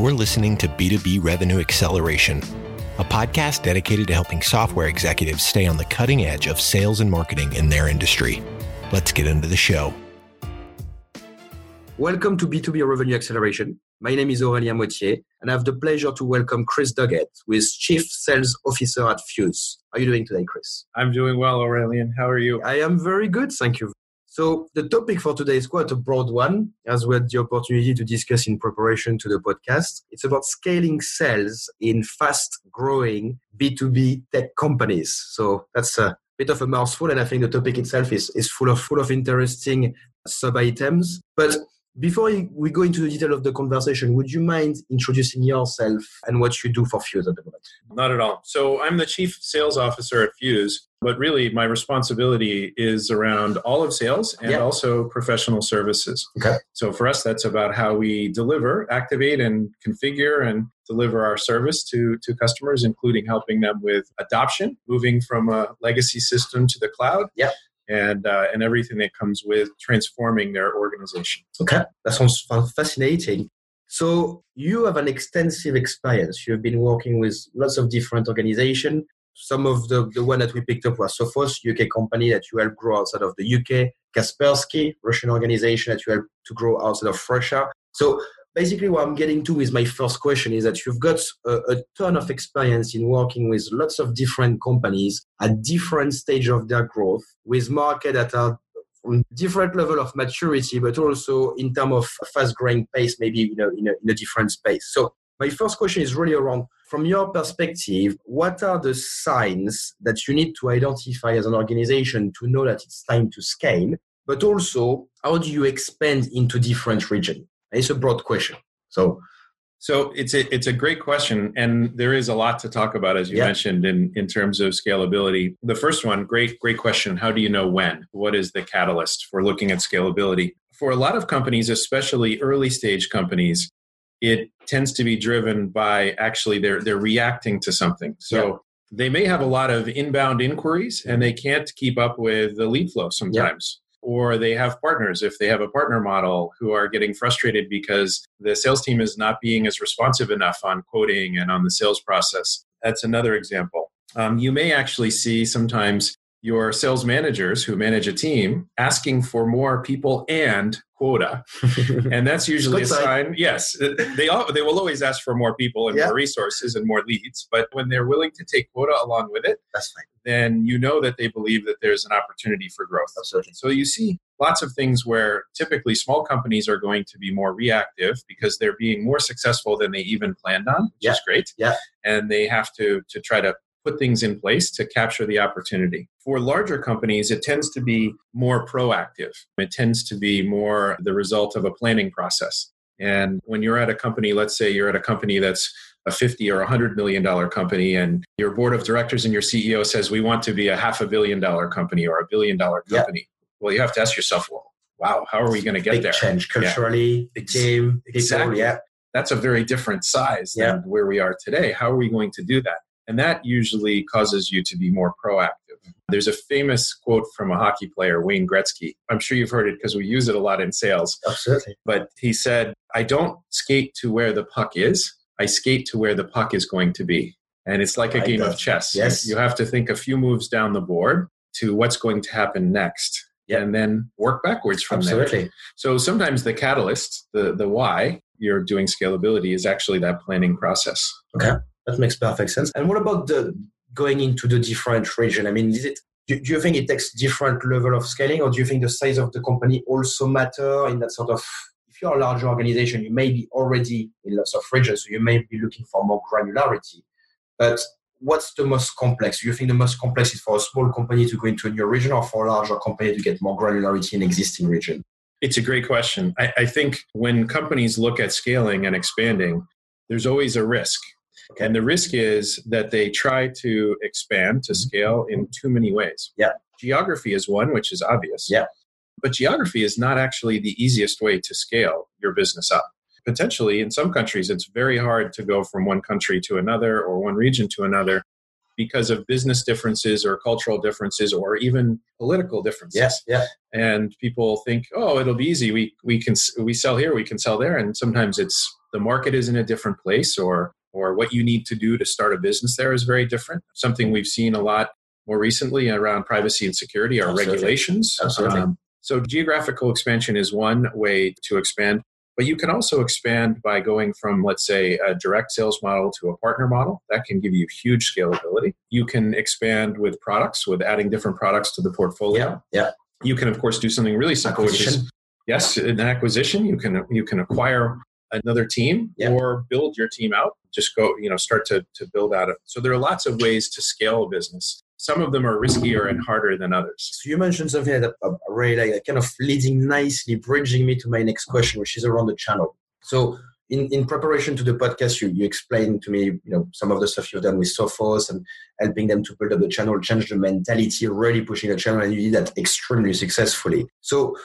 You're listening to B2B Revenue Acceleration, a podcast dedicated to helping software executives stay on the cutting edge of sales and marketing in their industry. Let's get into the show. Welcome to B2B Revenue Acceleration. My name is Aurélien Mottier, and I have the pleasure to welcome Chris Doggett, who is Chief Sales Officer at Fuze. How are you doing today, Chris? I'm doing well, Aurélien. How are you? I am very good, thank you. So the topic for today is quite a broad one, as we had the opportunity to discuss in preparation to the podcast. It's about scaling sales in fast-growing B2B tech companies. So that's a bit of a mouthful, and I think the topic itself is, is full of full of interesting sub items. But before we go into the detail of the conversation, would you mind introducing yourself and what you do for Fuze at the moment? Not at all. So I'm the chief sales officer at Fuze, but really my responsibility is around all of sales and yeah. also professional services. Okay. So for us, that's about how we deliver, activate, and configure and deliver our service to, to customers, including helping them with adoption, moving from a legacy system to the cloud. Yeah and uh, and everything that comes with transforming their organization. Okay, that sounds fascinating. So you have an extensive experience. You've been working with lots of different organizations. Some of the, the one that we picked up was Sophos, UK company that you helped grow outside of the UK. Kaspersky, Russian organization that you helped to grow outside of Russia. So basically what i'm getting to with my first question is that you've got a, a, ton of experience in working with lots of different companies at different stage of their growth with market that are different level of maturity but also in terms of fast growing pace maybe you know in a, in a different space. So my first question is really around from your perspective what are the signs that you need to identify as an organization to know that it's time to scale but also how do you expand into different regions it's a broad question. So, so it's a it's a great question, and there is a lot to talk about, as you yeah. mentioned, in in terms of scalability. The first one, great great question. How do you know when? What is the catalyst for looking at scalability? For a lot of companies, especially early stage companies, it tends to be driven by actually they're they're reacting to something. So. Yeah. They may have a lot of inbound inquiries and they can't keep up with the lead flow sometimes or they have partners if they have a partner model who are getting frustrated because the sales team is not being as responsive enough on quoting and on the sales process. That's another example. Um, you may actually see sometimes your sales managers who manage a team asking for more people and quota. And that's usually a sign. yes they all, they will always ask for more people and yeah. more resources and more leads but when they're willing to take quota along with it that's fine. then you know that they believe that there's an opportunity for growth. Absolutely. so you see lots of things where typically small companies are going to be more reactive because they're being more successful than they even planned on which yeah. is great. Yeah. And they have to to try to put things in place to capture the opportunity. For larger companies, it tends to be more proactive. It tends to be more the result of a planning process. And when you're at a company, let's say you're at a company that's a 50 or 100 million dollar company and your board of directors and your CEO says we want to be a half a billion dollar company or a billion dollar company. Well, you have to ask yourself, well, wow, how are we going to get big there? Change culturally, yeah. team, exactly. yeah. That's a very different size than where we are today. How are we going to do that? And that usually causes you to be more proactive. There's a famous quote from a hockey player, Wayne Gretzky. I'm sure you've heard it because we use it a lot in sales. Absolutely. But he said, I don't skate to where the puck is, I skate to where the puck is going to be. And it's like a game of chess. Yes. You have to think a few moves down the board to what's going to happen next. Yeah. And then work backwards from Absolutely. there. So sometimes the catalyst, the the why you're doing scalability is actually that planning process. Okay. That makes perfect sense. And what about the going into the different region? I mean, is it do, you think it takes different level of scaling, or do you think the size of the company also matter in that sort of? If you're a larger organization, you may be already in lots of regions, so you may be looking for more granularity. But what's the most complex? Do you think the most complex is for a small company to go into a new region, or for a larger company to get more granularity in existing region? It's a great question. I, I think when companies look at scaling and expanding, there's always a risk. And the risk is that they try to expand to mm-hmm. scale in too many ways. Yeah. Geography is one, which is obvious. Yeah. But geography is not actually the easiest way to scale your business up. Potentially, in some countries, it's very hard to go from one country to another or one region to another because of business differences or cultural differences or even political differences. Yes, yeah. And people think, oh, it'll be easy. We we can we sell here, we can sell there, and sometimes it's the market is in a different place or or what you need to do to start a business there is very different. Something we've seen a lot more recently around privacy and security are Absolutely. regulations. Absolutely. Um, so geographical expansion is one way to expand, but you can also expand by going from, let's say, a direct sales model to a partner model. That can give you huge scalability. You can expand with products, with adding different products to the portfolio. Yeah, yeah. You can, of course, do something really simple, which is yes, an acquisition. You can you can acquire another team or build your team out. Just go, you know, start to to build out. A, so there are lots of ways to scale a business. Some of them are riskier and harder than others. So you mentioned something that uh, really like, kind of leading nicely, bridging me to my next question, which is around the channel. So in, in preparation to the podcast, you, you explained to me, you know, some of the stuff you've done with Sophos and helping them to build up the channel, change the mentality, really pushing the channel, and you did that extremely successfully. So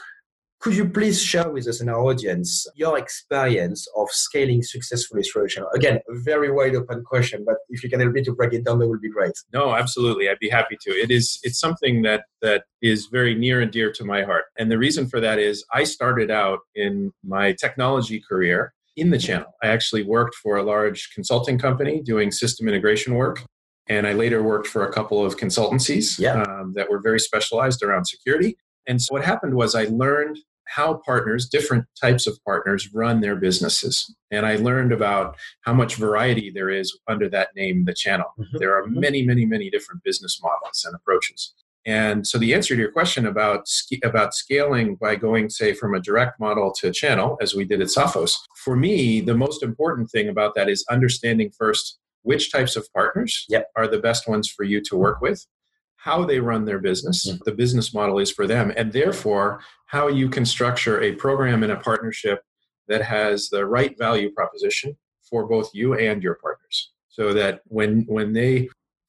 could you please share with us and our audience your experience of scaling successfully through a channel? Again, a very wide open question, but if you can help me to break it down, that would be great. No, absolutely. I'd be happy to. It is it's something that that is very near and dear to my heart. And the reason for that is I started out in my technology career in the channel. I actually worked for a large consulting company doing system integration work. And I later worked for a couple of consultancies yeah. um, that were very specialized around security. And so what happened was I learned how partners, different types of partners, run their businesses. And I learned about how much variety there is under that name, the channel. Mm-hmm. There are many, many, many different business models and approaches. And so the answer to your question about about scaling by going, say, from a direct model to a channel, as we did at Sophos, for me, the most important thing about that is understanding first which types of partners yep. are the best ones for you to work with, how they run their business, mm-hmm. the business model is for them, and therefore how you can structure a program and a partnership that has the right value proposition for both you and your partners. So that when when they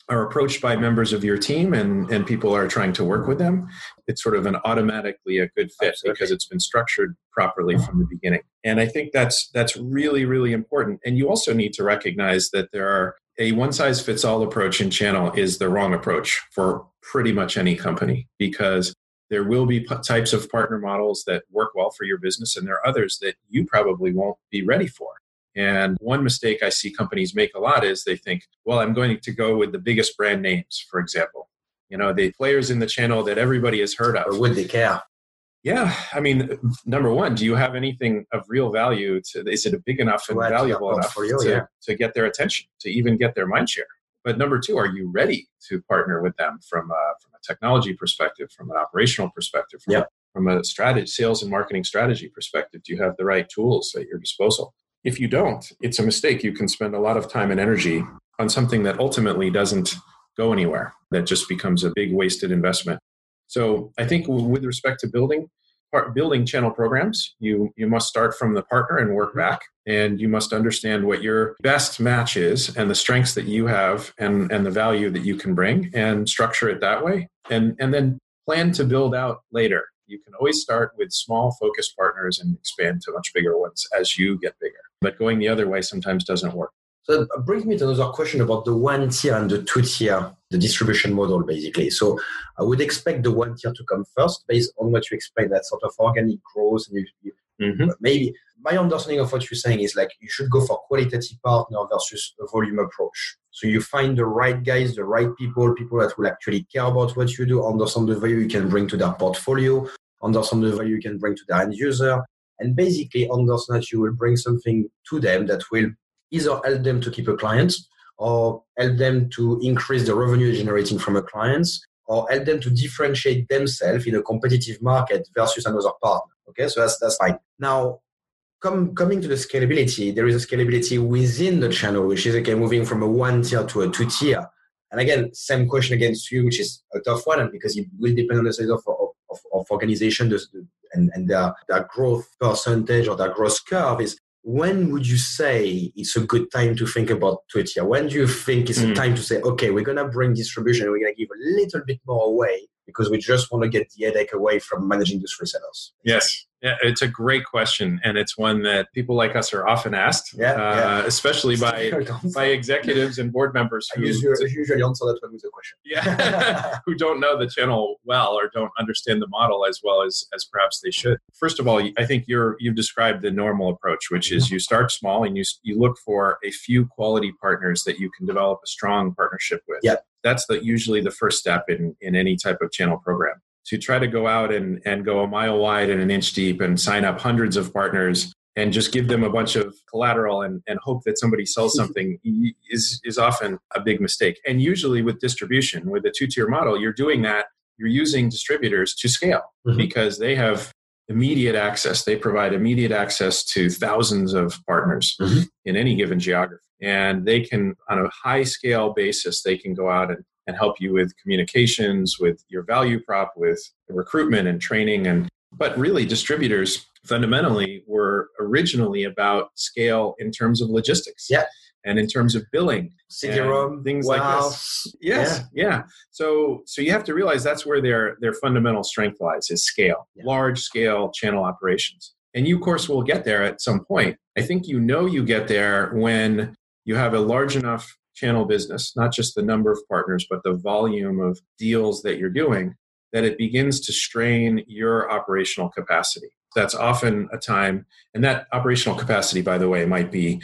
are approached by members of your team and, and people are trying to work with them, it's sort of an automatically a good fit Absolutely. because it's been structured properly from the beginning. And I think that's that's really, really important. And you also need to recognize that there are a one size fits all approach in channel is the wrong approach for pretty much any company because there will be p- types of partner models that work well for your business and there are others that you probably won't be ready for and one mistake I see companies make a lot is they think, well, I'm going to go with the biggest brand names, for example. You know, the players in the channel that everybody has heard of. Or would they care? Yeah. I mean, number one, do you have anything of real value to is it big enough and valuable enough to, yeah. to get their attention, to even get their mind share? But number two, are you ready to partner with them from a, from a technology perspective, from an operational perspective, from, from a strategy, sales and marketing strategy perspective? Do you have the right tools at your disposal? If you don't, it's a mistake. You can spend a lot of time and energy on something that ultimately doesn't go anywhere, that just becomes a big wasted investment. So I think with respect to building, building channel programs, you, you must start from the partner and work back. And you must understand what your best match is and the strengths that you have and, and the value that you can bring and structure it that way. And, and then plan to build out later. You can always start with small focused partners and expand to much bigger ones as you get bigger. But going the other way sometimes doesn't work. So that brings me to another question about the one tier and the two tier, the distribution model, basically. So I would expect the one tier to come first, based on what you explained, that sort of organic growth. And you, you, mm-hmm. maybe my understanding of what you're saying is like you should go for qualitative partner versus a volume approach. So you find the right guys, the right people, people that will actually care about what you do, understand the value you can bring to their portfolio, understand the value you can bring to their end user, and basically understand that you will bring something to them that will either help them to keep a client or help them to increase the revenue generating from a client or help them to differentiate themselves in a competitive market versus another partner. Okay, so that's that's fine. Now, coming to the scalability, there is a scalability within the channel, which is again moving from a one tier to a two tier. And again, same question against you, which is a tough one, because it will depend on the size of, of, of, of organization and, and their, their growth percentage or their growth curve is when would you say it's a good time to think about two tier? When do you think it's mm. a time to say, okay, we're going to bring distribution, we're going to give a little bit more away because we just want to get the headache away from managing these resellers? Yes. Yeah, it's a great question, and it's one that people like us are often asked, yeah, uh, yeah. especially by by executives and board members who usually, usually answer that with a question. Yeah, who don't know the channel well or don't understand the model as well as as perhaps they should. First of all, I think you're you've described the normal approach, which is you start small and you you look for a few quality partners that you can develop a strong partnership with. Yeah, that's the usually the first step in in any type of channel program to try to go out and, and go a mile wide and an inch deep and sign up hundreds of partners and just give them a bunch of collateral and, and hope that somebody sells something is, is often a big mistake. And usually with distribution, with a two tier model, you're doing that, you're using distributors to scale mm-hmm. because they have immediate access. They provide immediate access to thousands of partners mm-hmm. in any given geography. And they can, on a high scale basis, they can go out and and help you with communications, with your value prop, with recruitment and training. And but really, distributors fundamentally were originally about scale in terms of logistics. Yeah. And in terms of billing, CD-ROM, things wow. like this. Yes, yeah. yeah. So, so you have to realize that's where their their fundamental strength lies: is scale, yeah. large scale channel operations. And you, of course, will get there at some point. I think you know you get there when you have a large enough channel business, not just the number of partners, but the volume of deals that you're doing, that it begins to strain your operational capacity. That's often a time, and that operational capacity, by the way, might be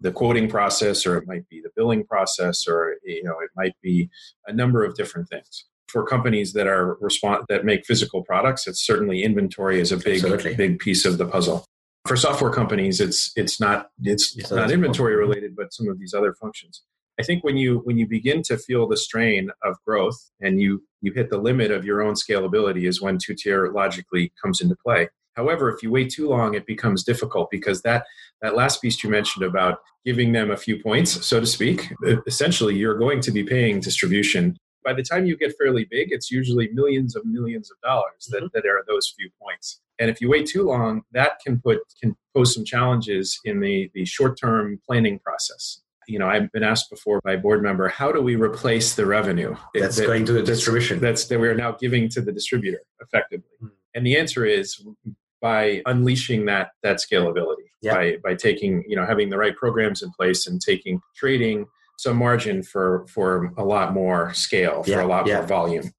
the quoting process, or it might be the billing process, or you know, it might be a number of different things. For companies that are respond that make physical products, it's certainly inventory is a big Absolutely. big piece of the puzzle. For software companies, it's it's not it's, it's not inventory related, but some of these other functions. I think when you when you begin to feel the strain of growth and you you hit the limit of your own scalability is when two tier logically comes into play. However, if you wait too long, it becomes difficult because that that last piece you mentioned about giving them a few points, so to speak, essentially you're going to be paying distribution. By the time you get fairly big, it's usually millions of millions of dollars that, mm-hmm. that are those few points. And if you wait too long, that can put can pose some challenges in the, the short term planning process you know, I've been asked before by a board member, how do we replace the revenue that's that, going to the distribution? That's that we're now giving to the distributor effectively. Mm. And the answer is by unleashing that that scalability, yeah. by by taking, you know, having the right programs in place and taking trading some margin for for a lot more scale, for yeah. a lot yeah. more volume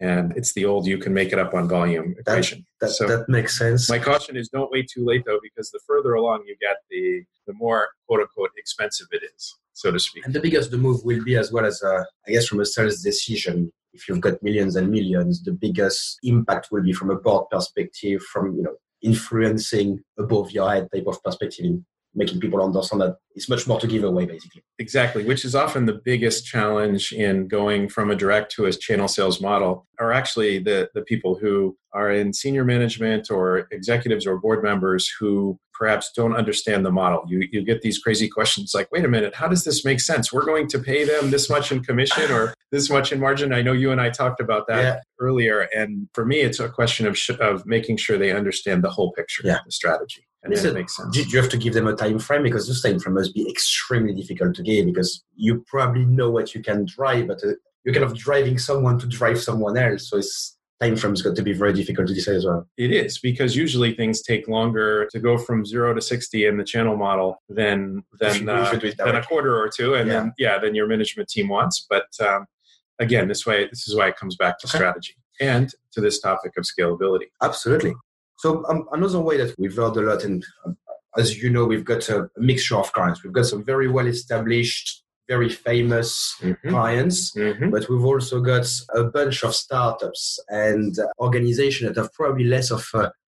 and it's the old you can make it up on volume equation. That, that, so that makes sense. My caution is don't wait too late though, because the further along you get, the the more quote unquote expensive it is, so to speak. And the biggest the move will be, as well as uh, I guess from a sales decision. If you've got millions and millions, the biggest impact will be from a board perspective, from you know influencing above your head type of perspective in making people understand that it's much more to give away basically exactly which is often the biggest challenge in going from a direct to a channel sales model are actually the the people who are in senior management or executives or board members who perhaps don't understand the model. You, you get these crazy questions like, wait a minute, how does this make sense? We're going to pay them this much in commission or this much in margin. I know you and I talked about that yeah. earlier. And for me, it's a question of, sh- of making sure they understand the whole picture, yeah. the strategy. And it makes sense. Do you have to give them a time frame? Because this time frame must be extremely difficult to give because you probably know what you can drive, but uh, you're kind of driving someone to drive someone else. So it's time frames got to be very difficult to decide as well. It is because usually things take longer to go from zero to sixty in the channel model than than uh, than a quarter or two, and yeah. then yeah, then your management team wants. But um, again, this way, this is why it comes back to okay. strategy and to this topic of scalability. Absolutely. So um, another way that we've learned a lot, and um, as you know, we've got a mixture of clients. We've got some very well established very famous mm-hmm. clients, mm-hmm. but we've also got a bunch of startups and organizations that have probably less of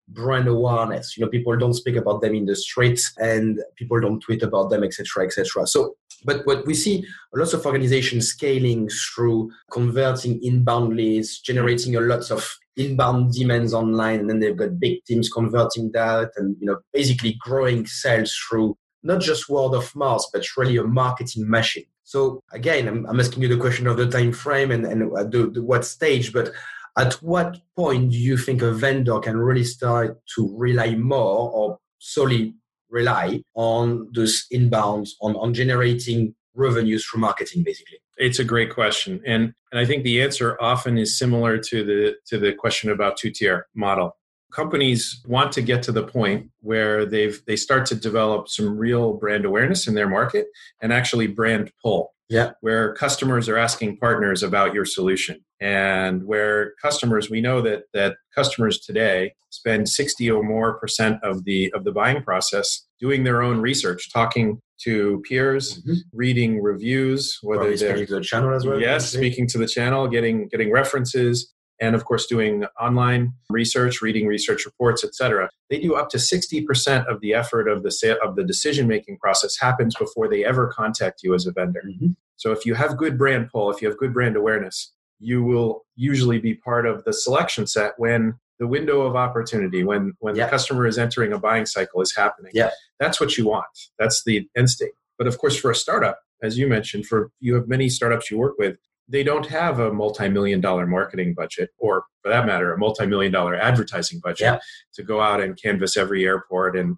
brand awareness. You know, people don't speak about them in the streets and people don't tweet about them, etc., etc. So, but what we see lots of organizations scaling through converting inbound leads, generating a lots of inbound demands online, and then they've got big teams converting that, and you know, basically growing sales through not just word of mouth, but really a marketing machine. So again, I'm, I'm asking you the question of the time frame and, and uh, the, the, what stage, but at what point do you think a vendor can really start to rely more or solely rely on those inbounds, on, on generating revenues through marketing, basically? It's a great question, and and I think the answer often is similar to the to the question about two tier model. Companies want to get to the point where they've they start to develop some real brand awareness in their market and actually brand pull yeah. where customers are asking partners about your solution. And where customers we know that that customers today spend 60 or more percent of the of the buying process doing their own research talking to peers mm-hmm. reading reviews whether Probably they're speaking to the channel as well yes speaking to the channel getting getting references and of course doing online research reading research reports etc they do up to 60% of the effort of the sale, of the decision making process happens before they ever contact you as a vendor. Mm-hmm. so if you have good brand pull if you have good brand awareness you will usually be part of the selection set when the window of opportunity when when the customer is entering a buying cycle is happening. Yeah. That's what you want. That's the end state. But of course for a startup as you mentioned for you have many startups you work with they don't have a multi-million dollar marketing budget or for that matter a multi-million dollar advertising budget yeah. to go out and canvass every airport and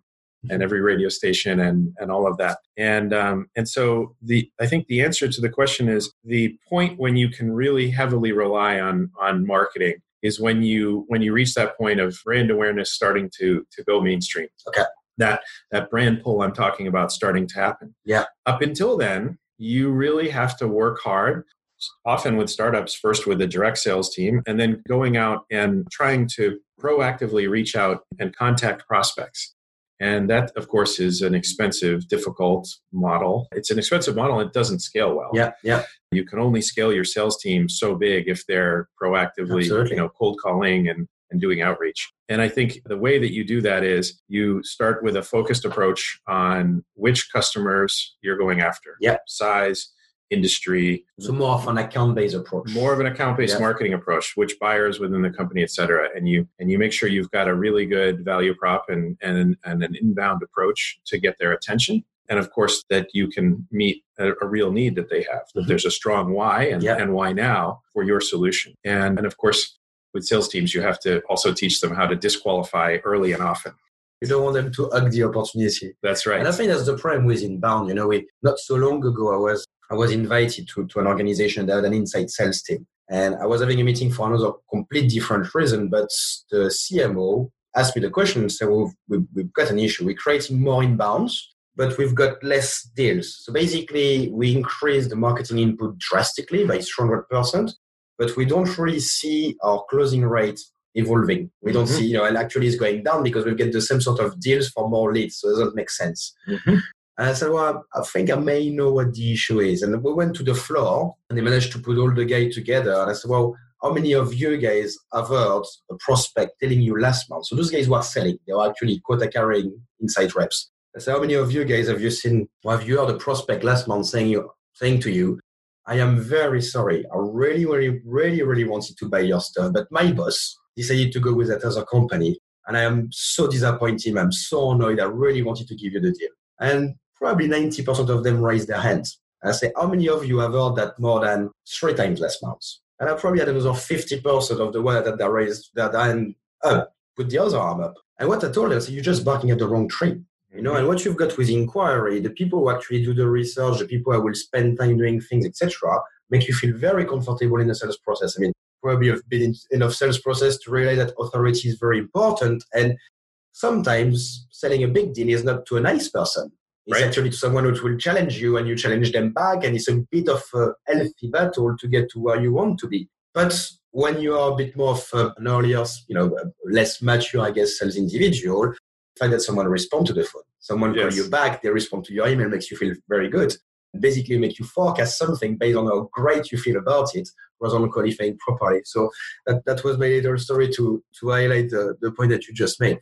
and every radio station and and all of that. And um, and so the i think the answer to the question is the point when you can really heavily rely on on marketing is when you when you reach that point of brand awareness starting to to go mainstream. Okay. That that brand pull i'm talking about starting to happen. Yeah. Up until then you really have to work hard often with startups, first with a direct sales team, and then going out and trying to proactively reach out and contact prospects. And that, of course, is an expensive, difficult model. It's an expensive model. It doesn't scale well. Yeah, yeah. You can only scale your sales team so big if they're proactively, Absolutely. you know, cold calling and and doing outreach. And I think the way that you do that is you start with a focused approach on which customers you're going after. Yeah. Size, industry. So more of an account-based approach. More of an account-based yeah. marketing approach, which buyers within the company, et cetera. And you and you make sure you've got a really good value prop and and, and an inbound approach to get their attention. And of course, that you can meet a, a real need that they have. That mm-hmm. there's a strong why and, yeah. and why now for your solution. And and of course, with sales teams, you have to also teach them how to disqualify early and often. You don't want them to hug the opportunity. That's right. And I think that's the problem with inbound. You know, we not so long ago I was I was invited to, to an organization that had an inside sales team. And I was having a meeting for another complete different reason, but the CMO asked me the question and said, well, we've, we've got an issue. We're creating more inbounds, but we've got less deals. So basically, we increased the marketing input drastically by 300%, but we don't really see our closing rate evolving. We don't mm-hmm. see, you know, and actually it's going down because we get the same sort of deals for more leads. So it doesn't make sense. Mm-hmm. And I said, well, I think I may know what the issue is. And we went to the floor and they managed to put all the guys together. And I said, well, how many of you guys have heard a prospect telling you last month? So those guys were selling. They were actually quota carrying inside reps. I said, how many of you guys have you seen, or have you heard a prospect last month saying, you, saying to you, I am very sorry. I really, really, really, really wanted to buy your stuff, but my boss decided to go with that other company. And I am so disappointed. I'm so annoyed. I really wanted to give you the deal. And probably 90% of them raise their hands. I say, how many of you have heard that more than three times last month? And I probably had another 50% of the ones that they raised their hand up, put the other arm up. And what I told them, I said, you're just barking at the wrong tree. You know, mm-hmm. and what you've got with inquiry, the people who actually do the research, the people who will spend time doing things, etc., make you feel very comfortable in the sales process. I mean, probably have been in enough sales process to realize that authority is very important. And sometimes selling a big deal is not to a nice person. It's right. actually to someone who will challenge you and you challenge them back. And it's a bit of a healthy battle to get to where you want to be. But when you are a bit more of an earlier, you know, less mature, I guess, sales individual, find that someone respond to the phone. Someone yes. call you back, they respond to your email, makes you feel very good. Basically make you forecast something based on how great you feel about it rather than qualifying properly. So that, that was my little story to, to highlight the, the point that you just made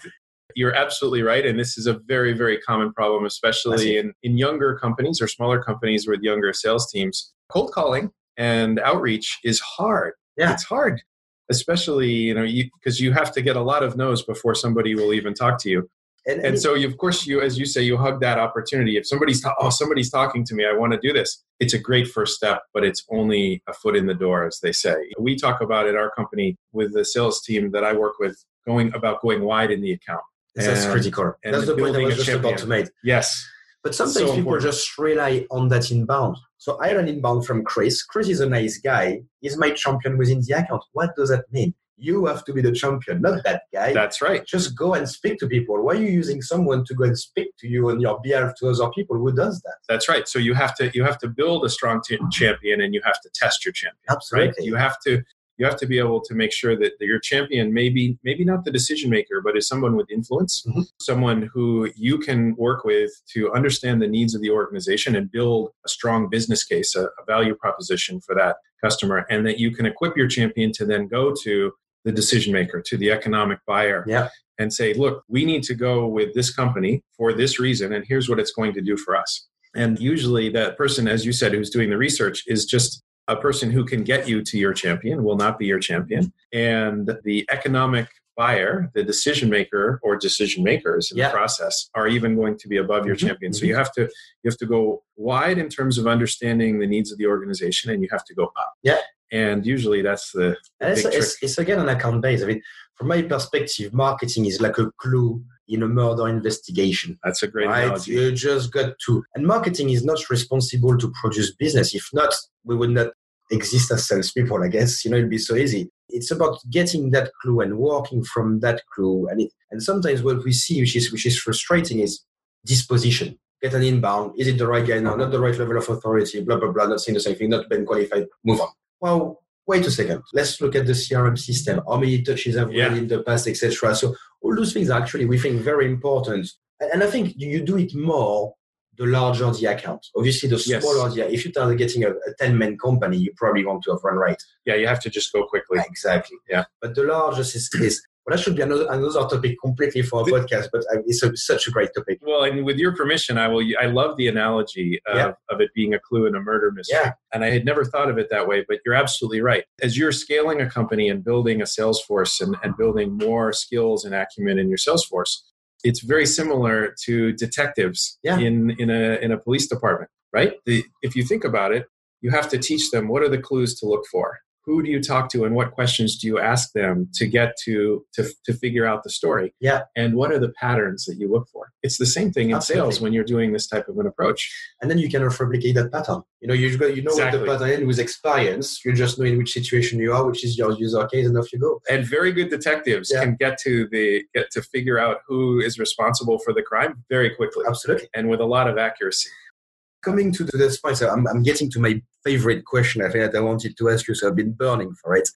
you're absolutely right. And this is a very, very common problem, especially in, in younger companies or smaller companies with younger sales teams. Cold calling and outreach is hard. Yeah. It's hard, especially, you know, because you, you, have to get a lot of no's before somebody will even talk to you. And, and, so, you, of course, you, as you say, you hug that opportunity. If somebody's, ta- oh, somebody's talking to me, I want to do this. It's a great first step, but it's only a foot in the door, as they say. We talk about at our company with the sales team that I work with, going about going wide in the account. That's critical. That's the point I was just champion. about to make. Yes. But sometimes so people just rely on that inbound. So I learned inbound from Chris. Chris is a nice guy. He's my champion within the account. What does that mean? You have to be the champion, not that guy. That's right. Just go and speak to people. Why are you using someone to go and speak to you on your behalf to other people? Who does that? That's right. So you have to you have to build a strong t- champion, and you have to test your champion. Absolutely. Right? You have to you have to be able to make sure that your champion maybe maybe not the decision maker but is someone with influence mm-hmm. someone who you can work with to understand the needs of the organization and build a strong business case a, a value proposition for that customer and that you can equip your champion to then go to the decision maker to the economic buyer yeah. and say look we need to go with this company for this reason and here's what it's going to do for us and usually that person as you said who's doing the research is just a person who can get you to your champion will not be your champion. And the economic buyer, the decision maker or decision makers in yeah. the process are even going to be above your mm-hmm. champion. So you have to you have to go wide in terms of understanding the needs of the organization and you have to go up. Yeah. And usually that's the, the it's, it's, it's, again an account base. I mean, from my perspective, marketing is like a clue in a murder investigation. That's a great right? Analogy. You just got to, and marketing is not responsible to produce business. If not, we would not exist as salespeople, I guess. You know, it'd be so easy. It's about getting that clue and working from that clue. And it, and sometimes what we see, which is which is frustrating, is disposition. Get an inbound. Is it the right guy now? Not the right level of authority. Blah blah blah. Not saying the same thing. Not been qualified. Move on. Well, wait a second. Let's look at the CRM system. How many touches have we yeah. had in the past, etc. So all those things are actually we think very important. And I think you do it more the larger the account. Obviously, the smaller yes. the if you're getting a, a 10 man company, you probably want to have run rate. Yeah, you have to just go quickly. Exactly. Yeah. But the largest is, is well, that should be another, another topic completely for a podcast, but uh, it's a, such a great topic. Well, and with your permission, I will. I love the analogy of, yeah. of it being a clue in a murder mystery. Yeah. And I had never thought of it that way, but you're absolutely right. As you're scaling a company and building a sales force and, and building more skills and acumen in your sales force, it's very similar to detectives yeah. in in a in a police department, right? The, if you think about it, you have to teach them what are the clues to look for who do you talk to and what questions do you ask them to get to to, to figure out the story yeah and what are the patterns that you look for it's the same thing in Absolutely. sales when you're doing this type of an approach and then you can replicate that pattern you know you got you know exactly. what the pattern is with experience you just know in which situation you are which is your user case and off you go and very good detectives yeah. can get to the get to figure out who is responsible for the crime very quickly Absolutely. and with a lot of accuracy coming to this point, so I'm, I'm getting to my favorite question I think that I wanted to ask you, so I've been burning for it.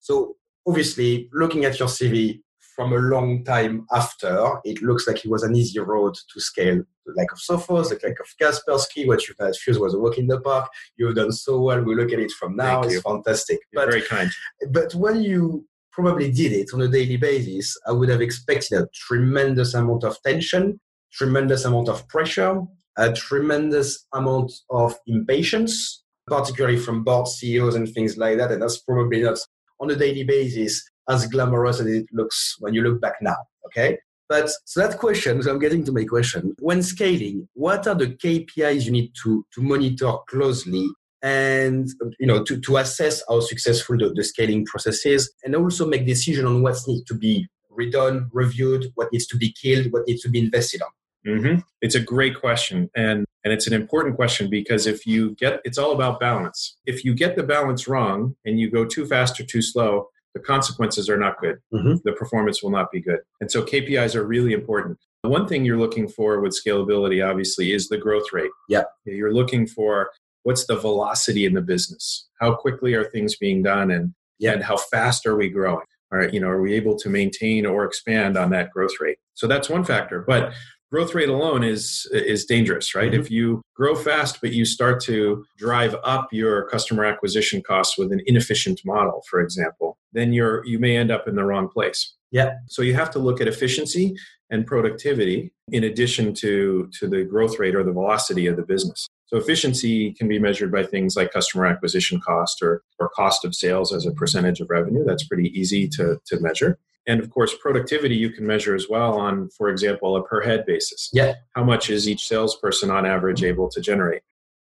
So obviously, looking at your CV from a long time after, it looks like it was an easy road to scale. The lack of Sophos, the lack of Kaspersky, what you've had Fuze was a walk in the park. You've done so well. We look at it from now. Thank it's you. fantastic. You're but, very kind. But when you probably did it on a daily basis, I would have expected a tremendous amount of tension, tremendous amount of pressure, a tremendous amount of impatience, particularly from board CEOs and things like that. And that's probably not on a daily basis as glamorous as it looks when you look back now. Okay. But so that question, so I'm getting to my question. When scaling, what are the KPIs you need to, to monitor closely and you know to, to assess how successful the, the scaling process is and also make decision on what needs to be redone, reviewed, what needs to be killed, what needs to be invested on? Mm-hmm. It's a great question, and and it's an important question because if you get, it's all about balance. If you get the balance wrong and you go too fast or too slow, the consequences are not good. Mm-hmm. The performance will not be good, and so KPIs are really important. One thing you're looking for with scalability, obviously, is the growth rate. Yeah, you're looking for what's the velocity in the business? How quickly are things being done, and yeah. and how fast are we growing? All right, you know, are we able to maintain or expand on that growth rate? So that's one factor, but growth rate alone is is dangerous right? Mm-hmm. if you grow fast but you start to drive up your customer acquisition costs with an inefficient model for example then you're you may end up in the wrong place. Yeah. So you have to look at efficiency and productivity in addition to to the growth rate or the velocity of the business. So efficiency can be measured by things like customer acquisition cost or, or cost of sales as a percentage of revenue. That's pretty easy to, to measure and of course productivity you can measure as well on for example a per head basis. Yeah. How much is each salesperson on average able to generate?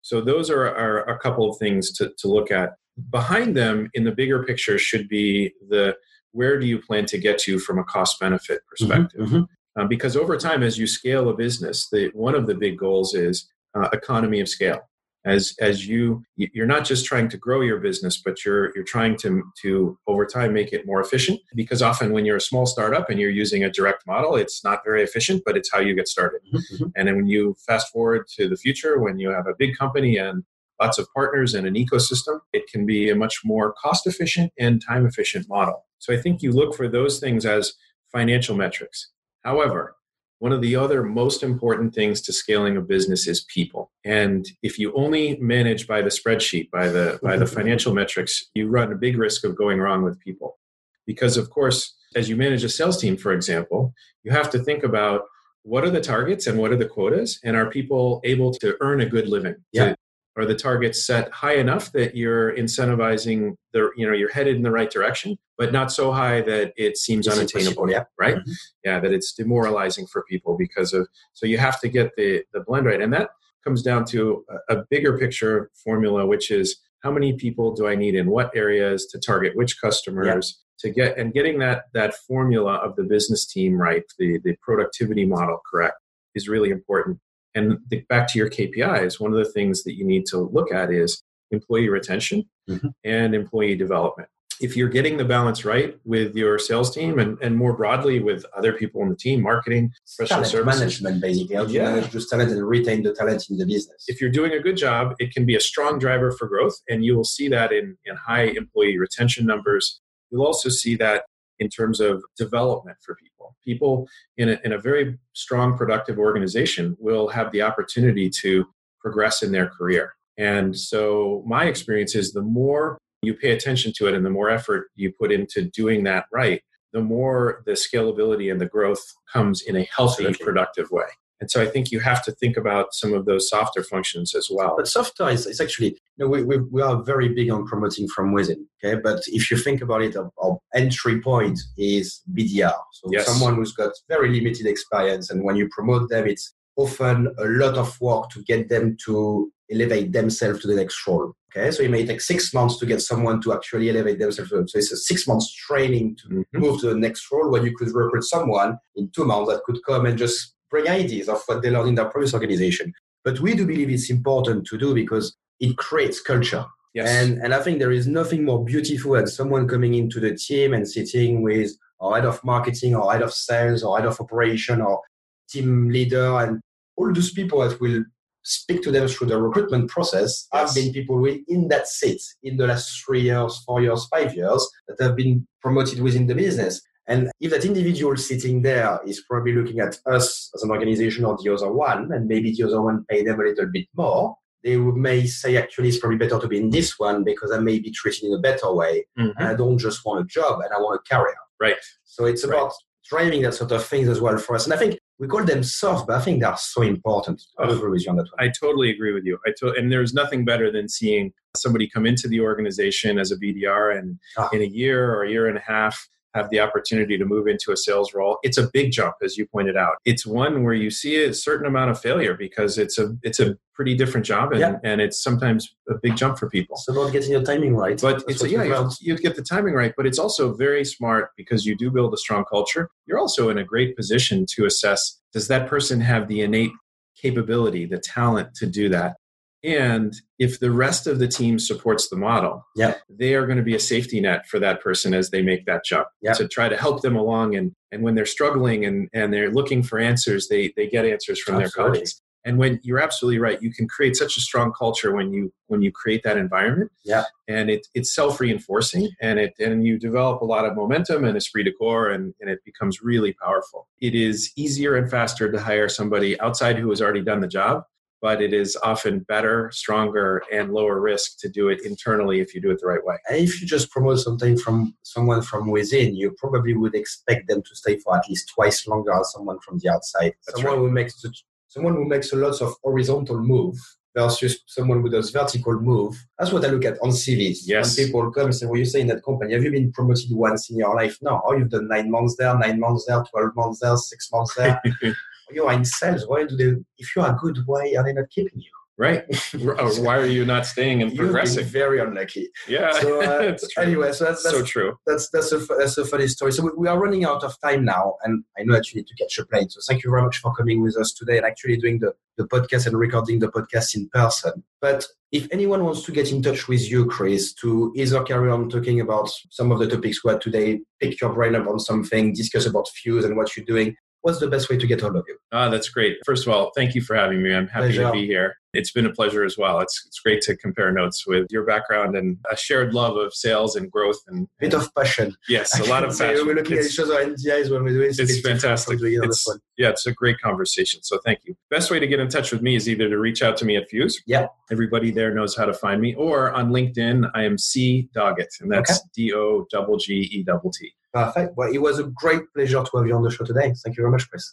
So those are, are a couple of things to, to look at. Behind them in the bigger picture should be the where do you plan to get to from a cost benefit mm-hmm, perspective? mm-hmm, mm-hmm. Um, because over time as you scale a business the, one of the big goals is uh, economy of scale as as you you're not just trying to grow your business but you're you're trying to to over time make it more efficient because often when you're a small startup and you're using a direct model it's not very efficient but it's how you get started mm-hmm. mm-hmm. and then when you fast forward to the future when you have a big company and lots of partners and an ecosystem it can be a much more cost efficient and time efficient model so i think you look for those things as financial metrics however one of the other most important things to scaling a business is people. And if you only manage by the spreadsheet, by the by the financial metrics, you run a big risk of going wrong with people. Because of course, as you manage a sales team, for example, you have to think about what are the targets and what are the quotas and are people able to earn a good living yeah are the targets set high enough that you're incentivizing the you know you're headed in the right direction but not so high that it seems it's unattainable yeah right mm-hmm. yeah that it's demoralizing for people because of so you have to get the the blend right and that comes down to a, a bigger picture formula which is how many people do i need in what areas to target which customers yeah. to get and getting that that formula of the business team right the the productivity model correct is really important and the, back to your KPIs, one of the things that you need to look at is employee retention mm-hmm. and employee development. If you're getting the balance right with your sales team and, and more broadly with other people in the team, marketing, professional talent services. management, basically, how yeah. manage those talent and retain the talent in the business. If you're doing a good job, it can be a strong driver for growth, and you will see that in, in high employee retention numbers. You'll also see that in terms of development for people. People in a, in a very strong, productive organization will have the opportunity to progress in their career. And so, my experience is the more you pay attention to it and the more effort you put into doing that right, the more the scalability and the growth comes in a healthy, productive way. And so I think you have to think about some of those softer functions as well. But softer is, is actually, you know, we, we, we are very big on promoting from within. Okay. But if you think about it, our, our entry point is BDR. So yes. someone who's got very limited experience. And when you promote them, it's often a lot of work to get them to elevate themselves to the next role. Okay, so it may take six months to get someone to actually elevate themselves. So it's a six months training to mm-hmm. move to the next role where you could recruit someone in two months that could come and just bring ideas of what they learned in their previous organization. But we do believe it's important to do because it creates culture. Yes. And, and I think there is nothing more beautiful than someone coming into the team and sitting with our head of marketing or head of sales or head of operation or team leader and all those people that will speak to them through the recruitment process yes. have been people in that seat in the last three years, four years, five years that have been promoted within the business. And if that individual sitting there is probably looking at us as an organization or the other one, and maybe the other one pay them a little bit more, they may say, actually, it's probably better to be in this one because I may be treated in a better way. Mm-hmm. And I don't just want a job and I want a career. Right. So it's about right. driving that sort of things as well for us. And I think we call them soft, but I think they are so important. I agree with you on that one. I totally agree with you. I to- and there's nothing better than seeing somebody come into the organization as a BDR and ah. in a year or a year and a half have the opportunity to move into a sales role it's a big jump as you pointed out. It's one where you see a certain amount of failure because it's a it's a pretty different job and, yeah. and it's sometimes a big jump for people. So not getting your timing right. But That's it's yeah you, you get the timing right but it's also very smart because you do build a strong culture. You're also in a great position to assess does that person have the innate capability the talent to do that and if the rest of the team supports the model, yeah. they are going to be a safety net for that person as they make that jump yeah. to try to help them along. And, and when they're struggling and, and they're looking for answers, they, they get answers from Absolutely. their colleagues. And when you're absolutely right, you can create such a strong culture when you when you create that environment. Yeah. And it, it's self reinforcing and it and you develop a lot of momentum and esprit de corps and, and it becomes really powerful. It is easier and faster to hire somebody outside who has already done the job but it is often better, stronger, and lower risk to do it internally if you do it the right way. And if you just promote something from someone from within, you probably would expect them to stay for at least twice longer as someone from the outside. That's someone right. who makes someone who makes a lot of horizontal move versus someone who does vertical move. That's what I look at on CVs. Yes. When people come and say, well, you say in that company, have you been promoted once in your life? No. Oh, you've done nine months there, nine months there, 12 months there, six months there. you are in sales. Why do they, if you are good, why are they not keeping you? Right. Why are you not staying and progressing? very unlucky. Yeah. So uh, anyway, so that's, that's, so true. That's that's a that's a funny story. So we, we, are running out of time now, and I know that you need to catch a plane. So thank you very much for coming with us today and actually doing the the podcast and recording the podcast in person. But if anyone wants to get in touch with you, Chris, to either carry on talking about some of the topics we had today, pick your brain up on something, discuss about Fuze and what you're doing, what's the best way to get hold of you? Ah, that's great. First of all, thank you for having me. I'm happy Pleasure. to be here. It's been a pleasure as well. It's it's great to compare notes with your background and a shared love of sales and growth and a bit of passion. Yes, a lot of passion. we're looking it's, at each other NDIs when we do it. It's, it's fantastic. It's, yeah, it's a great conversation. So thank you. Best way to get in touch with me is either to reach out to me at Fuze. Yeah. Everybody there knows how to find me, or on LinkedIn, I am C Doggett, and that's D O double G E double T. Perfect. Well, it was a great pleasure to have you on the show today. Thank you very much, Chris.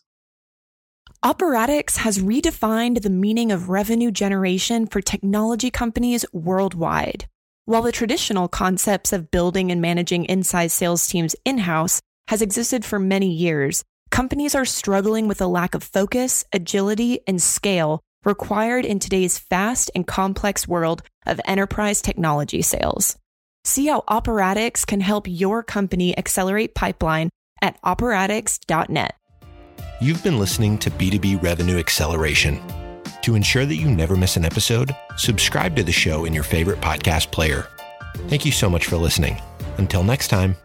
Operatix has redefined the meaning of revenue generation for technology companies worldwide. While the traditional concepts of building and managing inside sales teams in house has existed for many years, companies are struggling with a lack of focus, agility, and scale required in today's fast and complex world of enterprise technology sales. See how Operatix can help your company accelerate pipeline at operatix.net. You've been listening to B2B Revenue Acceleration. To ensure that you never miss an episode, subscribe to the show in your favorite podcast player. Thank you so much for listening. Until next time.